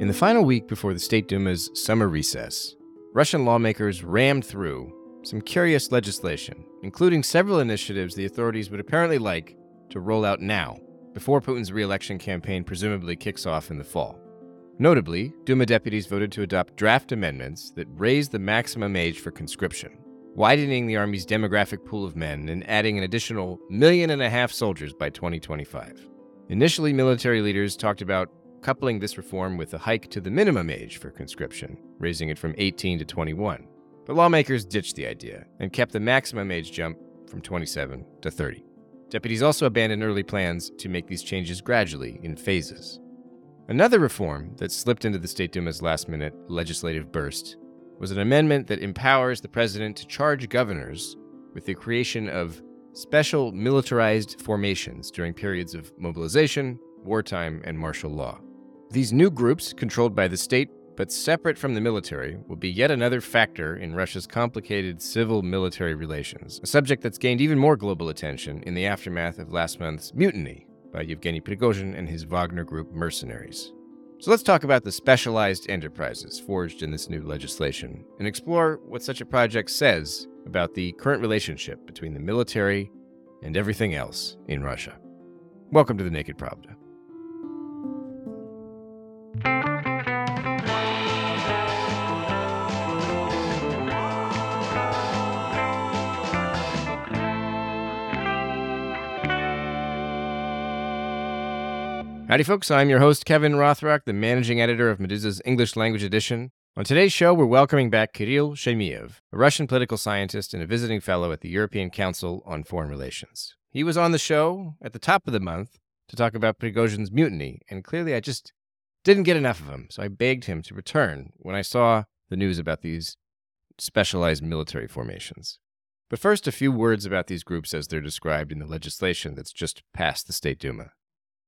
In the final week before the State Duma's summer recess, Russian lawmakers rammed through some curious legislation, including several initiatives the authorities would apparently like to roll out now, before Putin's re election campaign presumably kicks off in the fall. Notably, Duma deputies voted to adopt draft amendments that raise the maximum age for conscription, widening the Army's demographic pool of men and adding an additional million and a half soldiers by 2025. Initially, military leaders talked about coupling this reform with a hike to the minimum age for conscription, raising it from 18 to 21. But lawmakers ditched the idea and kept the maximum age jump from 27 to 30. Deputies also abandoned early plans to make these changes gradually in phases. Another reform that slipped into the State Duma's last minute legislative burst was an amendment that empowers the president to charge governors with the creation of special militarized formations during periods of mobilization, wartime, and martial law. These new groups, controlled by the state but separate from the military, will be yet another factor in Russia's complicated civil military relations, a subject that's gained even more global attention in the aftermath of last month's mutiny by Yevgeny Prigozhin and his Wagner Group mercenaries. So let's talk about the specialized enterprises forged in this new legislation and explore what such a project says about the current relationship between the military and everything else in Russia. Welcome to the Naked Pravda. Howdy, folks. I'm your host, Kevin Rothrock, the managing editor of Meduza's English language edition. On today's show, we're welcoming back Kirill Shamiev, a Russian political scientist and a visiting fellow at the European Council on Foreign Relations. He was on the show at the top of the month to talk about Prigozhin's mutiny, and clearly I just didn't get enough of him, so I begged him to return when I saw the news about these specialized military formations. But first, a few words about these groups as they're described in the legislation that's just passed the State Duma.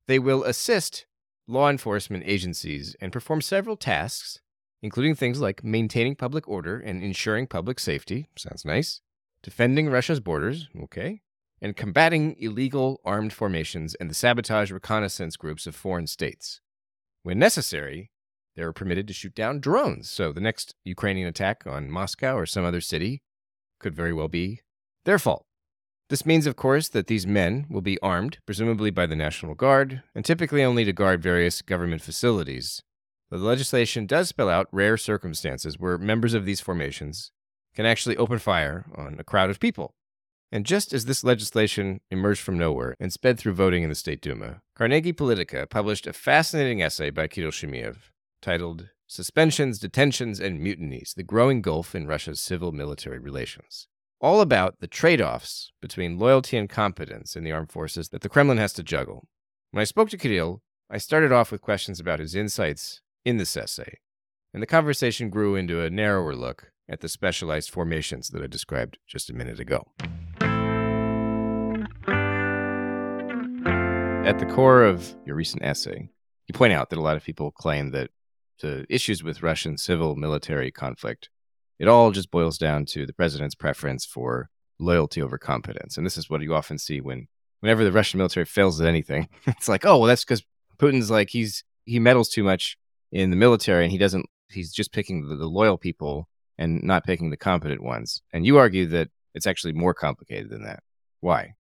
They will assist law enforcement agencies and perform several tasks, including things like maintaining public order and ensuring public safety, sounds nice, defending Russia's borders, okay, and combating illegal armed formations and the sabotage reconnaissance groups of foreign states. When necessary, they are permitted to shoot down drones, so the next Ukrainian attack on Moscow or some other city could very well be their fault. This means, of course, that these men will be armed, presumably by the National Guard, and typically only to guard various government facilities. the legislation does spell out rare circumstances where members of these formations can actually open fire on a crowd of people. And just as this legislation emerged from nowhere and sped through voting in the State Duma, Carnegie Politika published a fascinating essay by Kirill Shamiev titled Suspensions, Detentions, and Mutinies The Growing Gulf in Russia's Civil Military Relations all about the trade offs between loyalty and competence in the armed forces that the Kremlin has to juggle. When I spoke to Kirill, I started off with questions about his insights in this essay, and the conversation grew into a narrower look at the specialized formations that I described just a minute ago. At the core of your recent essay, you point out that a lot of people claim that the issues with Russian civil military conflict it all just boils down to the president's preference for loyalty over competence. And this is what you often see when whenever the Russian military fails at anything. It's like, oh, well, that's because Putin's like he's he meddles too much in the military and he doesn't he's just picking the, the loyal people and not picking the competent ones. And you argue that it's actually more complicated than that. Why?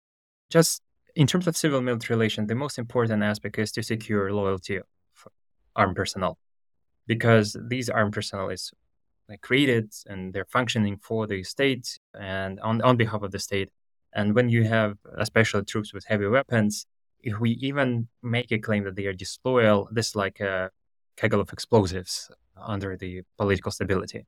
Just in terms of civil military relations, the most important aspect is to secure loyalty of armed personnel because these armed personnel is created and they're functioning for the state and on, on behalf of the state. And when you have uh, especially troops with heavy weapons, if we even make a claim that they are disloyal, this is like a kegel of explosives under the political stability.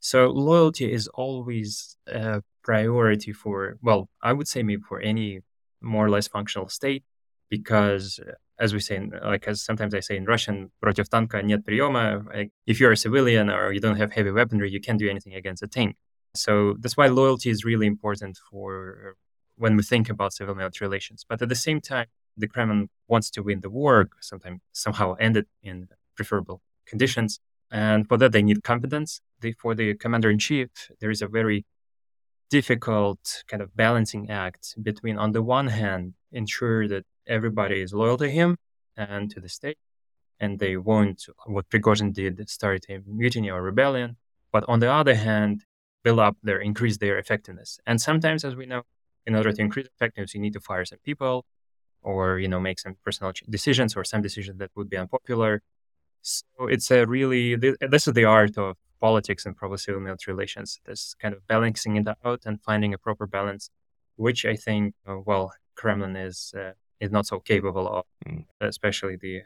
So loyalty is always a priority for, well, I would say maybe for any more or less functional state, because as we say, in, like as sometimes I say in Russian, против танка нет приема. Like, if you're a civilian or you don't have heavy weaponry, you can't do anything against a tank. So that's why loyalty is really important for when we think about civil military relations. But at the same time, the Kremlin wants to win the war, sometimes somehow end it in preferable conditions. And for that, they need competence. They, for the commander in chief, there is a very difficult kind of balancing act between, on the one hand, ensure that everybody is loyal to him and to the state. and they won't, what Prigozhin did, start a mutiny or rebellion. But on the other hand, build up their, increase their effectiveness. And sometimes, as we know, in order to increase effectiveness, you need to fire some people or, you know, make some personal decisions or some decisions that would be unpopular. So it's a really, this is the art of politics and probably civil military relations. This kind of balancing it out and finding a proper balance, which I think, uh, well, Kremlin is uh, is not so capable of, mm. especially the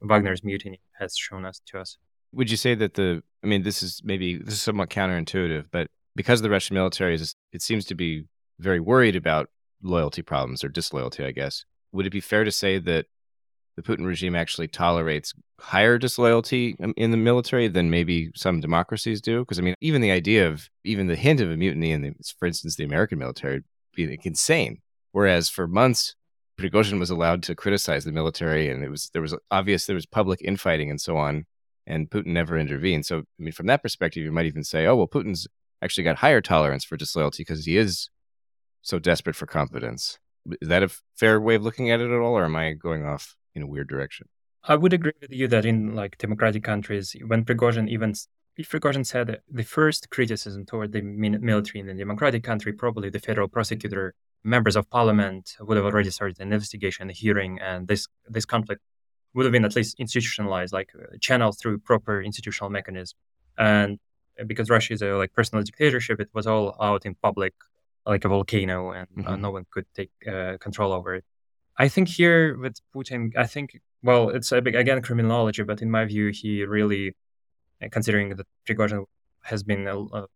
Wagner's mutiny has shown us to us. Would you say that the? I mean, this is maybe this is somewhat counterintuitive, but because the Russian military is, it seems to be very worried about loyalty problems or disloyalty. I guess would it be fair to say that the Putin regime actually tolerates higher disloyalty in the military than maybe some democracies do? Because I mean, even the idea of even the hint of a mutiny in the, for instance, the American military would be insane. Whereas for months, Prigozhin was allowed to criticize the military, and it was there was obvious there was public infighting and so on, and Putin never intervened. So, I mean, from that perspective, you might even say, oh well, Putin's actually got higher tolerance for disloyalty because he is so desperate for confidence. Is that a fair way of looking at it at all, or am I going off in a weird direction? I would agree with you that in like democratic countries, when Prigozhin even if Prigozhin said the first criticism toward the military in a democratic country, probably the federal prosecutor members of parliament would have already started an investigation, a hearing, and this this conflict would have been at least institutionalized, like uh, channeled through proper institutional mechanism. And because Russia is a like personal dictatorship, it was all out in public, like a volcano, and uh, mm-hmm. uh, no one could take uh, control over it. I think here with Putin, I think well, it's a big again Kremlinology, but in my view, he really, uh, considering that Prigozhin has been a, a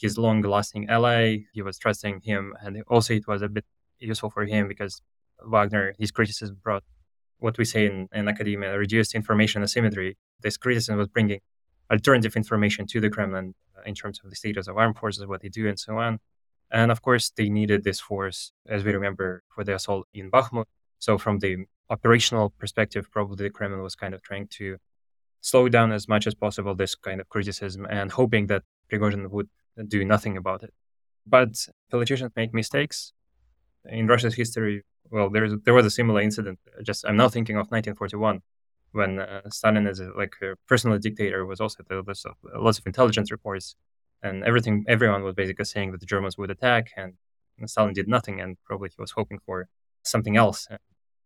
his long-lasting ally. He was trusting him, and also it was a bit useful for him because Wagner, his criticism brought what we say in, in academia, reduced information asymmetry. This criticism was bringing alternative information to the Kremlin uh, in terms of the status of armed forces, what they do, and so on. And of course, they needed this force, as we remember, for the assault in Bakhmut. So, from the operational perspective, probably the Kremlin was kind of trying to slow down as much as possible this kind of criticism and hoping that Prigozhin would do nothing about it. But politicians make mistakes. In Russia's history, well, there, is, there was a similar incident. Just I'm now thinking of 1941, when uh, Stalin, as a, like a personal dictator, was also there was lots of intelligence reports, and everything. Everyone was basically saying that the Germans would attack, and Stalin did nothing, and probably he was hoping for something else.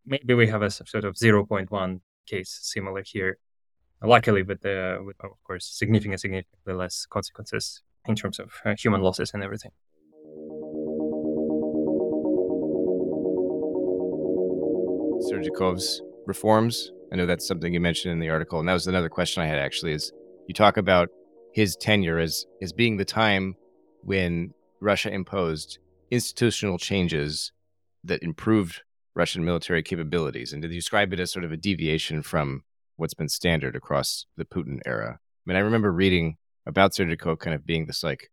Maybe we have a sort of 0.1 case similar here. Luckily, with, uh, with of course significant, significantly less consequences in terms of uh, human losses and everything. Serdyukov's reforms. I know that's something you mentioned in the article, and that was another question I had actually. Is you talk about his tenure as as being the time when Russia imposed institutional changes that improved Russian military capabilities, and to describe it as sort of a deviation from what's been standard across the Putin era. I mean, I remember reading about Serdyukov kind of being this like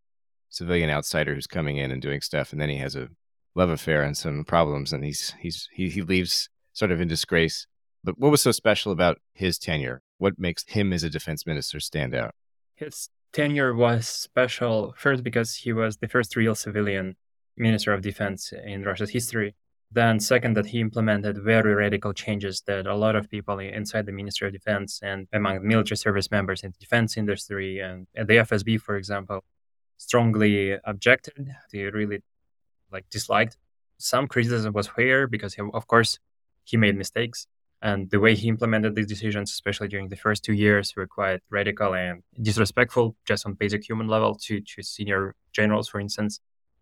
civilian outsider who's coming in and doing stuff, and then he has a love affair and some problems, and he's he's he, he leaves sort of in disgrace. But what was so special about his tenure? What makes him as a defense minister stand out? His tenure was special first because he was the first real civilian minister of defense in Russia's history. Then, second, that he implemented very radical changes that a lot of people inside the Ministry of Defense and among military service members in the defense industry and at the FSB, for example, strongly objected. They really like disliked. Some criticism was fair because, he, of course, he made mistakes. And the way he implemented these decisions, especially during the first two years, were quite radical and disrespectful, just on basic human level to, to senior generals, for instance.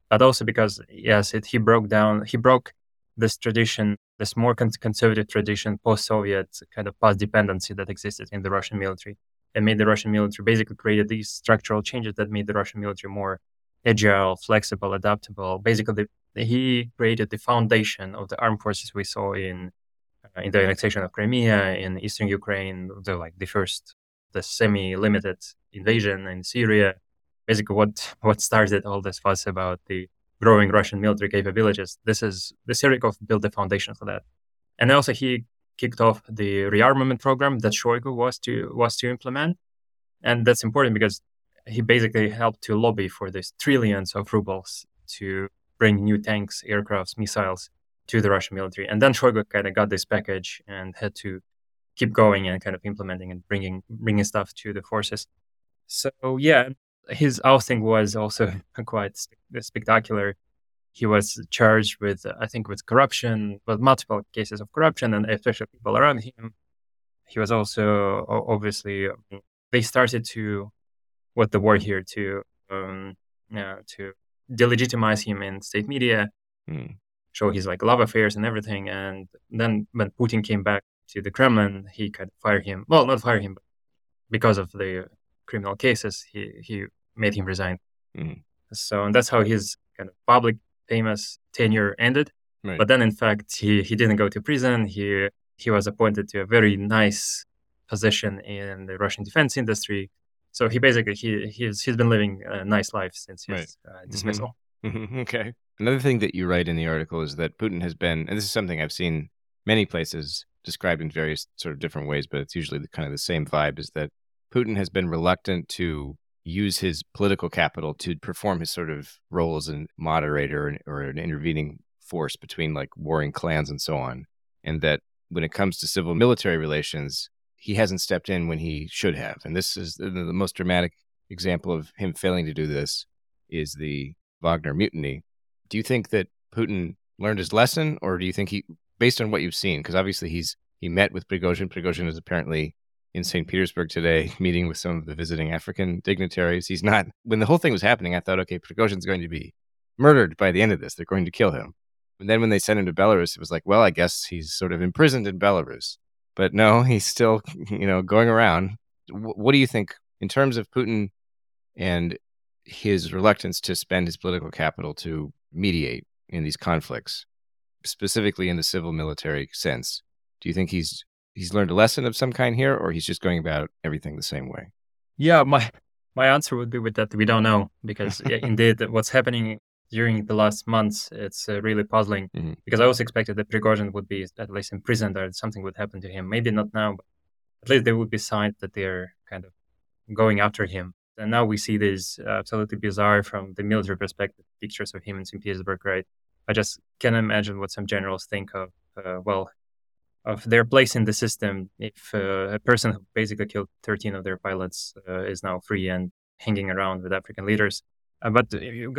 But also because, yes, it, he broke down, he broke this tradition, this more conservative tradition, post-Soviet kind of path dependency that existed in the Russian military, and made the Russian military basically created these structural changes that made the Russian military more agile, flexible, adaptable. Basically, the, he created the foundation of the armed forces we saw in uh, in the annexation of Crimea, in eastern Ukraine, the like the first, the semi-limited invasion in Syria. Basically, what what started all this fuss about the growing Russian military capabilities. This is the Serdyukov built the foundation for that. And also he kicked off the rearmament program that Shoigu was to was to implement. And that's important because he basically helped to lobby for these trillions of rubles to bring new tanks, aircrafts, missiles to the Russian military. And then Shoigu kind of got this package and had to keep going and kind of implementing and bringing bringing stuff to the forces. So yeah, his ousting was also quite spectacular. He was charged with, I think, with corruption, with multiple cases of corruption, and especially people around him. He was also obviously they started to what the war here to um, to delegitimize him in state media, mm. show his like love affairs and everything. And then when Putin came back to the Kremlin, he could fire him. Well, not fire him, but because of the criminal cases, he he made him resign. Mm. So and that's how his kind of public famous tenure ended. Right. But then, in fact, he he didn't go to prison. He he was appointed to a very nice position in the Russian defense industry. So he basically he he's he's been living a nice life since his right. uh, mm-hmm. dismissal. Mm-hmm. Okay. Another thing that you write in the article is that Putin has been, and this is something I've seen many places described in various sort of different ways, but it's usually the, kind of the same vibe, is that Putin has been reluctant to use his political capital to perform his sort of role as a moderator or an intervening force between like warring clans and so on. And that when it comes to civil military relations, he hasn't stepped in when he should have. And this is the, the most dramatic example of him failing to do this is the Wagner mutiny. Do you think that Putin learned his lesson, or do you think he, based on what you've seen, because obviously he's he met with Prigozhin. Prigozhin is apparently in St. Petersburg today, meeting with some of the visiting African dignitaries. He's not. When the whole thing was happening, I thought, okay, Prigozhin's going to be murdered by the end of this. They're going to kill him. And then when they sent him to Belarus, it was like, well, I guess he's sort of imprisoned in Belarus. But no, he's still, you know, going around. what do you think in terms of Putin and his reluctance to spend his political capital to mediate in these conflicts, specifically in the civil military sense? Do you think he's he's learned a lesson of some kind here, or he's just going about everything the same way? Yeah, my my answer would be with that we don't know because indeed what's happening during the last months, it's uh, really puzzling mm-hmm. because I always expected that Prigozhin would be at least imprisoned or something would happen to him. Maybe not now, but at least there would be signs that they're kind of going after him. And now we see these absolutely bizarre from the military perspective pictures of him in St. Petersburg, right? I just can't imagine what some generals think of, uh, well, of their place in the system if uh, a person who basically killed 13 of their pilots uh, is now free and hanging around with African leaders. Uh, but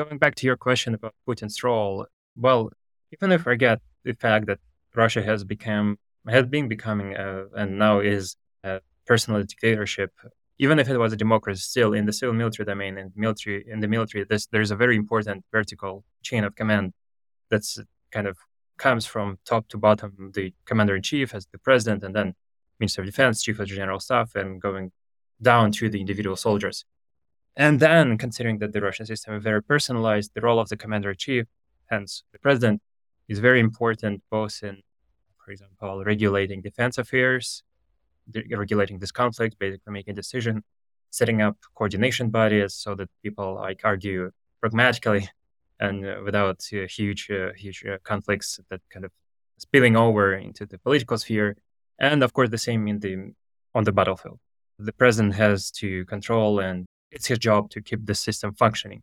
going back to your question about Putin's role, well, even if I get the fact that Russia has become has been becoming a, and now is a personal dictatorship, even if it was a democracy, still in the civil military domain and military in the military, there's a very important vertical chain of command that's kind of comes from top to bottom. The commander in chief as the president, and then Minister of Defense, Chief of General Staff, and going down to the individual soldiers. And then, considering that the Russian system is very personalized, the role of the commander in chief, hence the president, is very important both in, for example, regulating defense affairs, regulating this conflict, basically making decision, setting up coordination bodies so that people like argue pragmatically and uh, without uh, huge, uh, huge uh, conflicts that kind of spilling over into the political sphere. And of course, the same in the on the battlefield. The president has to control and it's his job to keep the system functioning.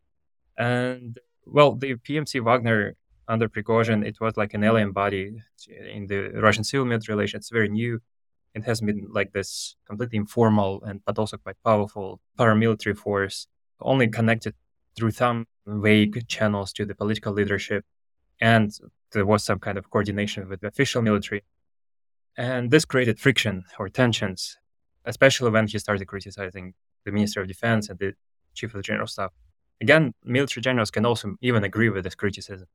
And well, the PMC Wagner under Prigozhin, it was like an alien body in the Russian civil military relations. It's very new. It has been like this completely informal and but also quite powerful paramilitary force, only connected through some vague mm-hmm. channels to the political leadership. And there was some kind of coordination with the official military. And this created friction or tensions, especially when he started criticizing the Minister of Defense and the Chief of the General Staff. Again, military generals can also even agree with this criticism.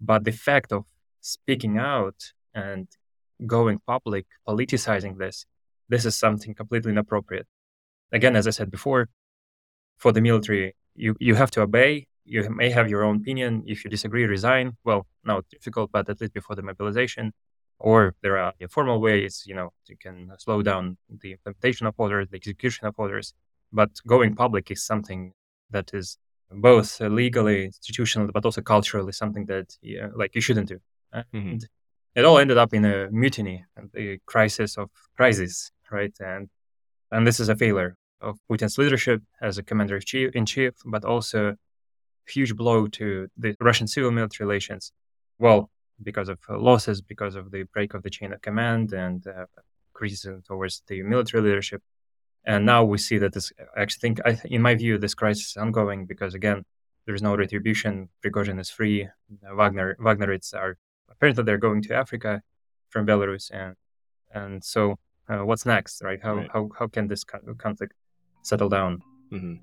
But the fact of speaking out and going public, politicizing this, this is something completely inappropriate. Again, as I said before, for the military, you, you have to obey. You may have your own opinion. If you disagree, resign. Well, now difficult, but at least before the mobilization. Or there are formal ways, you know, you can slow down the implementation of orders, the execution of orders. But going public is something that is both legally, institutionally, but also culturally something that yeah, like you shouldn't do. Mm-hmm. And it all ended up in a mutiny, a crisis of crisis, right? And and this is a failure of Putin's leadership as a commander in chief, but also huge blow to the Russian civil military relations. Well, because of losses, because of the break of the chain of command and uh, criticism towards the military leadership. And now we see that this, I actually think, I, in my view, this crisis is ongoing because, again, there's no retribution. Prigozhin is free. Wagner, Wagnerites are apparently they're going to Africa from Belarus, and and so uh, what's next, right? How right. how how can this conflict settle down? Mm-hmm.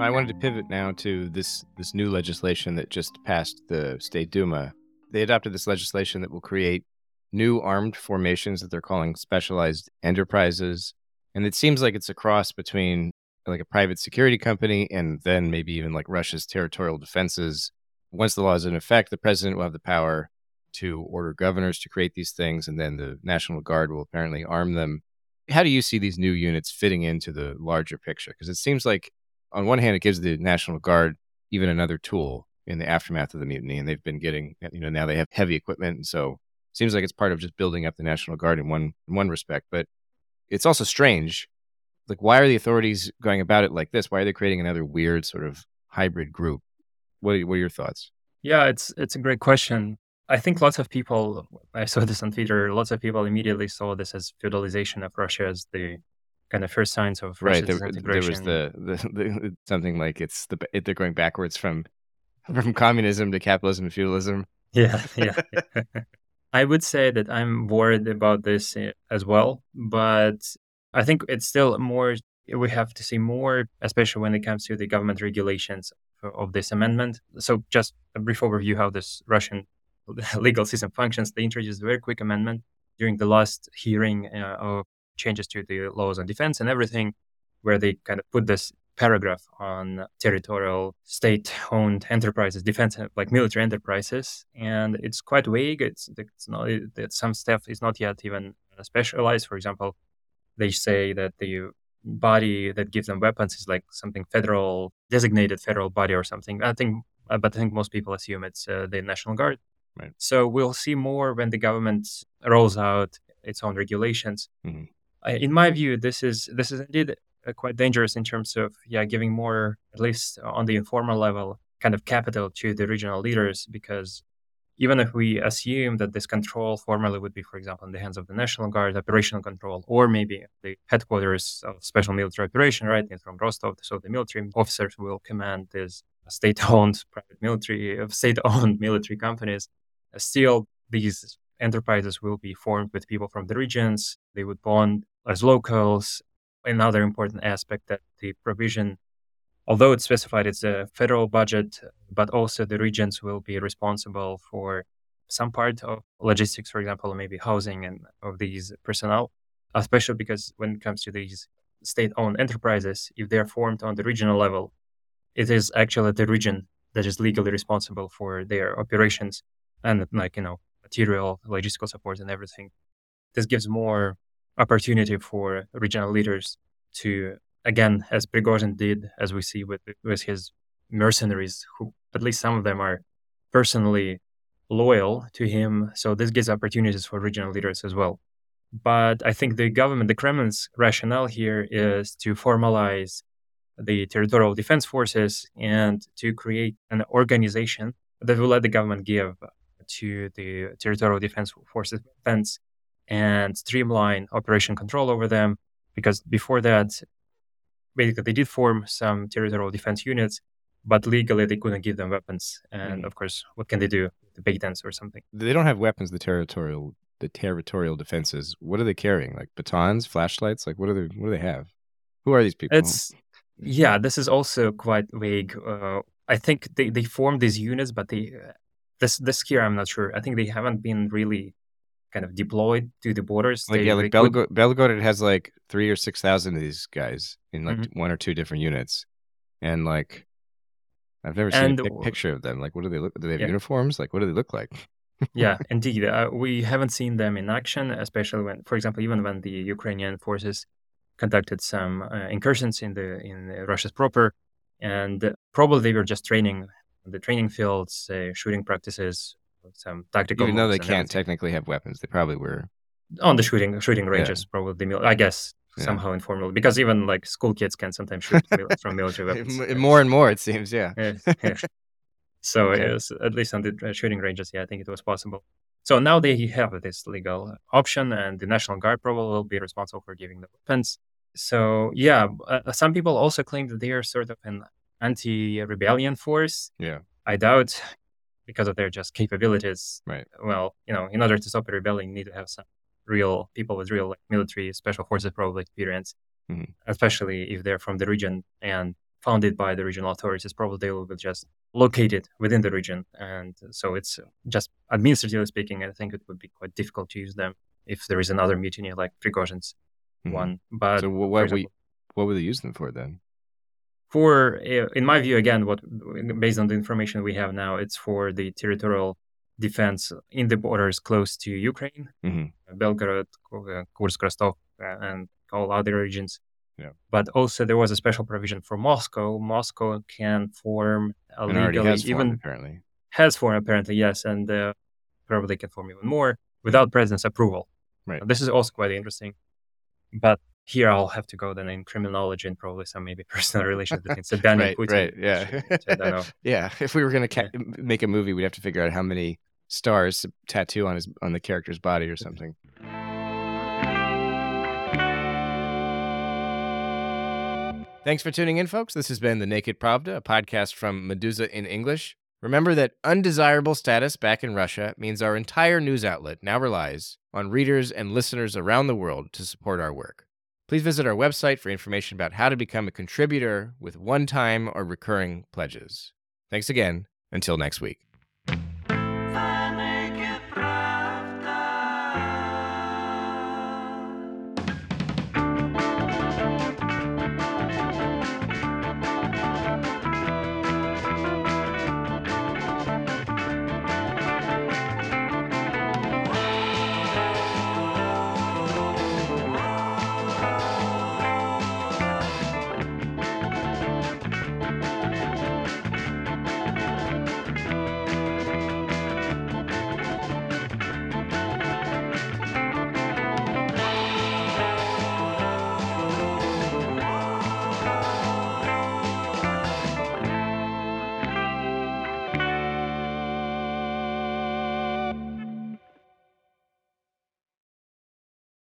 I wanted to pivot now to this this new legislation that just passed the State Duma. They adopted this legislation that will create new armed formations that they're calling specialized enterprises. And it seems like it's a cross between like a private security company and then maybe even like Russia's territorial defenses. Once the law is in effect, the president will have the power to order governors to create these things, and then the National Guard will apparently arm them. How do you see these new units fitting into the larger picture? Because it seems like, on one hand, it gives the National Guard even another tool in the aftermath of the mutiny, and they've been getting, you know, now they have heavy equipment, and so it seems like it's part of just building up the National Guard in one in one respect. But it's also strange like why are the authorities going about it like this? Why are they creating another weird sort of hybrid group? What are, what are your thoughts? Yeah, it's it's a great question. I think lots of people, I saw this on Twitter, lots of people immediately saw this as feudalization of Russia as the kind of first signs of right. There, there, was the, the, the, something like it's the they're going backwards from from communism to capitalism to feudalism. Yeah, yeah. I would say that I'm worried about this eh, as well, but I think it's still more, we have to see more, especially when it comes to the government regulations of this amendment. So, just a brief overview how this Russian legal system functions. They introduced a very quick amendment during the last hearing uh, of changes to the laws on defense and everything, where they kind of put this paragraph on territorial state-owned enterprises, defense like military enterprises, and it's quite vague. It's, it's not that some stuff is not yet even specialized. For example, they say that the body that gives them weapons is like something federal, designated federal body or something. I think, uh, but I think most people assume it's uh, the National Guard. Right. So we'll see more when the government rolls out its own regulations. Mm-hmm. in my view, this is this is indeed uh, quite dangerous in terms of yeah giving more, at least on the informal level, kind of capital to the regional leaders because even if we assume that this control formally would be, for example, in the hands of the National Guard, operational control, or maybe the headquarters of special military operation, right, from Rostov, so the military officers will command these state-owned private military, state-owned military companies. Still, these enterprises will be formed with people from the regions. They would bond as locals. Another important aspect that the provision although it's specified it's a federal budget, but also the regions will be responsible for some part of logistics, for example, maybe housing and of these personnel, especially because when it comes to these state-owned enterprises, if they're formed on the regional level, it is actually the region that is legally responsible for their operations and like, you know, material, logistical support and everything. This gives more opportunity for regional leaders to again, as Prigozhin did, as we see with with his mercenaries, who at least some of them are personally loyal to him. So this gives opportunities for regional leaders as well. But I think the government, the Kremlin's rationale here is to formalize the territorial defense forces and to create an organization that will let the government give to the territorial defense forces defense and streamline operation control over them. Because before that, basically they did form some territorial defense units, but legally they couldn't give them weapons. And mm. of course, what can they do? The batons or something. They don't have weapons. The territorial the territorial defenses. What are they carrying? Like batons, flashlights? Like what are they? What do they have? Who are these people? It's yeah. This is also quite vague. Uh, I think they, they formed these units, but they this this here I'm not sure. I think they haven't been really kind of deployed to the borders. Like they, yeah, like Belgorod, Belgorod has like three or six thousand of these guys in like mm-hmm. one or two different units, and like I've never seen and, a pic- picture of them. Like, what do they look? Do they have yeah. uniforms? Like, what do they look like? yeah, indeed, uh, we haven't seen them in action, especially when, for example, even when the Ukrainian forces conducted some uh, incursions in the in Russia's proper, and probably they were just training the training fields, uh, shooting practices, some tactical. Even though they can't technically have weapons, they probably were on the shooting shooting ranges. Yeah. Probably, I guess yeah. somehow informally, because even like school kids can sometimes shoot from military weapons. more and more, it seems. Yeah. yeah. So Okay. was, at least on the uh, shooting ranges, yeah, I think it was possible. So now they have this legal option, and the National Guard probably will be responsible for giving the weapons. So yeah, uh, some people also claim that they are sort of an anti-rebellion force. Yeah. I doubt because of their just capabilities. Right. Well, you know, in order to stop a rebellion, you need to have some real people with real like, military special forces probably experience, Mhm. especially if they're from the region and founded by the regional authorities. Probably they will be just located within the region, and so it's just administratively speaking, I think it would be quite difficult to use them if there is another mutiny like Prigozhin's Mhm. one. But So wh- for what we what would they use them for then? For uh, in my view again what based on the information we have now it's for the territorial defense in the borders close to ukraine Mhm. belgorod uh, kursk rostov uh, and all other regions Yeah. but also there was a special provision for moscow moscow can form And already illegally has formed, even apparently. has formed apparently yes and uh, probably can form even more without president's approval Right. this is also quite interesting but here I'll have to go then in Kremlinology and probably some maybe personal relations between Saddam and Right, Putin. right, yeah, which I don't know. yeah. If we were gonna ca- make a movie, we'd have to figure out how many stars to tattoo on his on the character's body or something. Thanks for tuning in, folks. This has been The Naked Pravda, a podcast from Meduza in English. Remember that undesirable status back in Russia means our entire news outlet now relies on readers and listeners around the world to support our work. Please visit our website for information about how to become a contributor with one time or recurring pledges. Thanks again. Until next week.